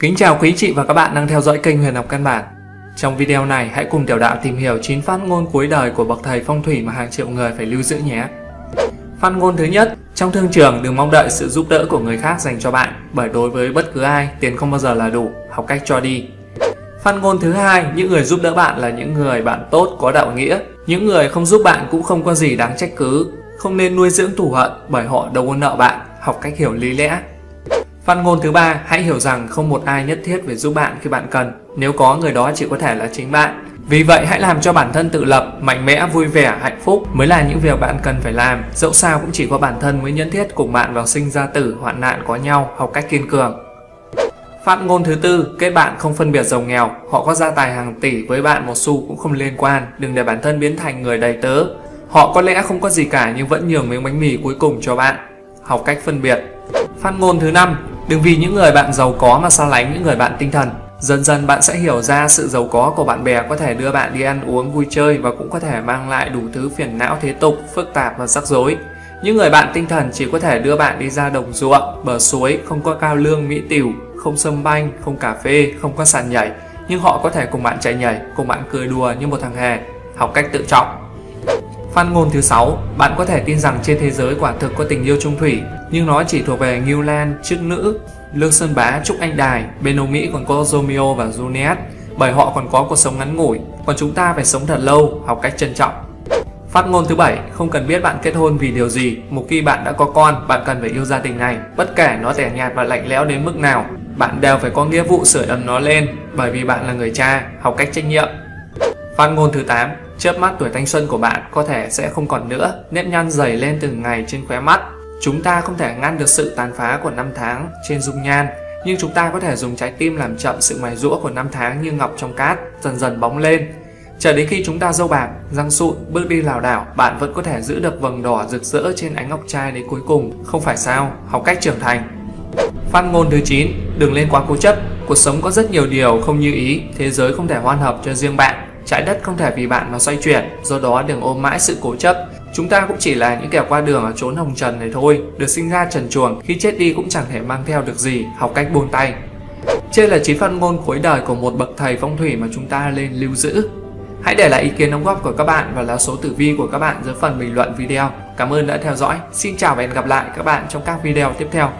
Kính chào quý chị và các bạn đang theo dõi kênh Huyền học căn bản. Trong video này, hãy cùng Tiểu Đạo tìm hiểu 9 phát ngôn cuối đời của bậc thầy phong thủy mà hàng triệu người phải lưu giữ nhé. Phát ngôn thứ nhất, trong thương trường đừng mong đợi sự giúp đỡ của người khác dành cho bạn, bởi đối với bất cứ ai, tiền không bao giờ là đủ, học cách cho đi. Phát ngôn thứ hai, những người giúp đỡ bạn là những người bạn tốt có đạo nghĩa. Những người không giúp bạn cũng không có gì đáng trách cứ. Không nên nuôi dưỡng thù hận bởi họ đâu có nợ bạn, học cách hiểu lý lẽ. Phát ngôn thứ ba, hãy hiểu rằng không một ai nhất thiết phải giúp bạn khi bạn cần. Nếu có người đó chỉ có thể là chính bạn. Vì vậy hãy làm cho bản thân tự lập, mạnh mẽ, vui vẻ, hạnh phúc mới là những việc bạn cần phải làm. Dẫu sao cũng chỉ có bản thân mới nhân thiết cùng bạn vào sinh ra tử, hoạn nạn có nhau, học cách kiên cường. Phát ngôn thứ tư, kết bạn không phân biệt giàu nghèo, họ có gia tài hàng tỷ với bạn một xu cũng không liên quan, đừng để bản thân biến thành người đầy tớ. Họ có lẽ không có gì cả nhưng vẫn nhường miếng bánh mì cuối cùng cho bạn. Học cách phân biệt. Phát ngôn thứ năm, đừng vì những người bạn giàu có mà xa lánh những người bạn tinh thần. Dần dần bạn sẽ hiểu ra sự giàu có của bạn bè có thể đưa bạn đi ăn uống vui chơi và cũng có thể mang lại đủ thứ phiền não thế tục, phức tạp và rắc rối. Những người bạn tinh thần chỉ có thể đưa bạn đi ra đồng ruộng, bờ suối, không có cao lương, mỹ tiểu, không sâm banh, không cà phê, không có sàn nhảy. Nhưng họ có thể cùng bạn chạy nhảy, cùng bạn cười đùa như một thằng hề, học cách tự trọng. Phát ngôn thứ 6, bạn có thể tin rằng trên thế giới quả thực có tình yêu trung thủy, nhưng nó chỉ thuộc về Ngưu Lan, Trức Nữ, Lương Sơn Bá, Trúc Anh Đài, bên Âu Mỹ còn có Romeo và Juliet, bởi họ còn có cuộc sống ngắn ngủi, còn chúng ta phải sống thật lâu, học cách trân trọng. Phát ngôn thứ bảy, không cần biết bạn kết hôn vì điều gì, một khi bạn đã có con, bạn cần phải yêu gia đình này, bất kể nó tẻ nhạt và lạnh lẽo đến mức nào, bạn đều phải có nghĩa vụ sửa ấm nó lên, bởi vì bạn là người cha, học cách trách nhiệm. Phát ngôn thứ 8, chớp mắt tuổi thanh xuân của bạn có thể sẽ không còn nữa, nếp nhăn dày lên từng ngày trên khóe mắt. Chúng ta không thể ngăn được sự tàn phá của năm tháng trên dung nhan, nhưng chúng ta có thể dùng trái tim làm chậm sự mài rũa của năm tháng như ngọc trong cát, dần dần bóng lên. Chờ đến khi chúng ta dâu bạc, răng sụn, bước đi lảo đảo, bạn vẫn có thể giữ được vầng đỏ rực rỡ trên ánh ngọc trai đến cuối cùng, không phải sao? Học cách trưởng thành. Phát ngôn thứ 9, đừng lên quá cố chấp. Cuộc sống có rất nhiều điều không như ý, thế giới không thể hoàn hợp cho riêng bạn. Trái đất không thể vì bạn mà xoay chuyển, do đó đừng ôm mãi sự cố chấp. Chúng ta cũng chỉ là những kẻ qua đường ở chốn hồng trần này thôi, được sinh ra trần chuồng, khi chết đi cũng chẳng thể mang theo được gì, học cách buông tay. Trên là chín phát ngôn cuối đời của một bậc thầy phong thủy mà chúng ta nên lưu giữ. Hãy để lại ý kiến đóng góp của các bạn và lá số tử vi của các bạn dưới phần bình luận video. Cảm ơn đã theo dõi. Xin chào và hẹn gặp lại các bạn trong các video tiếp theo.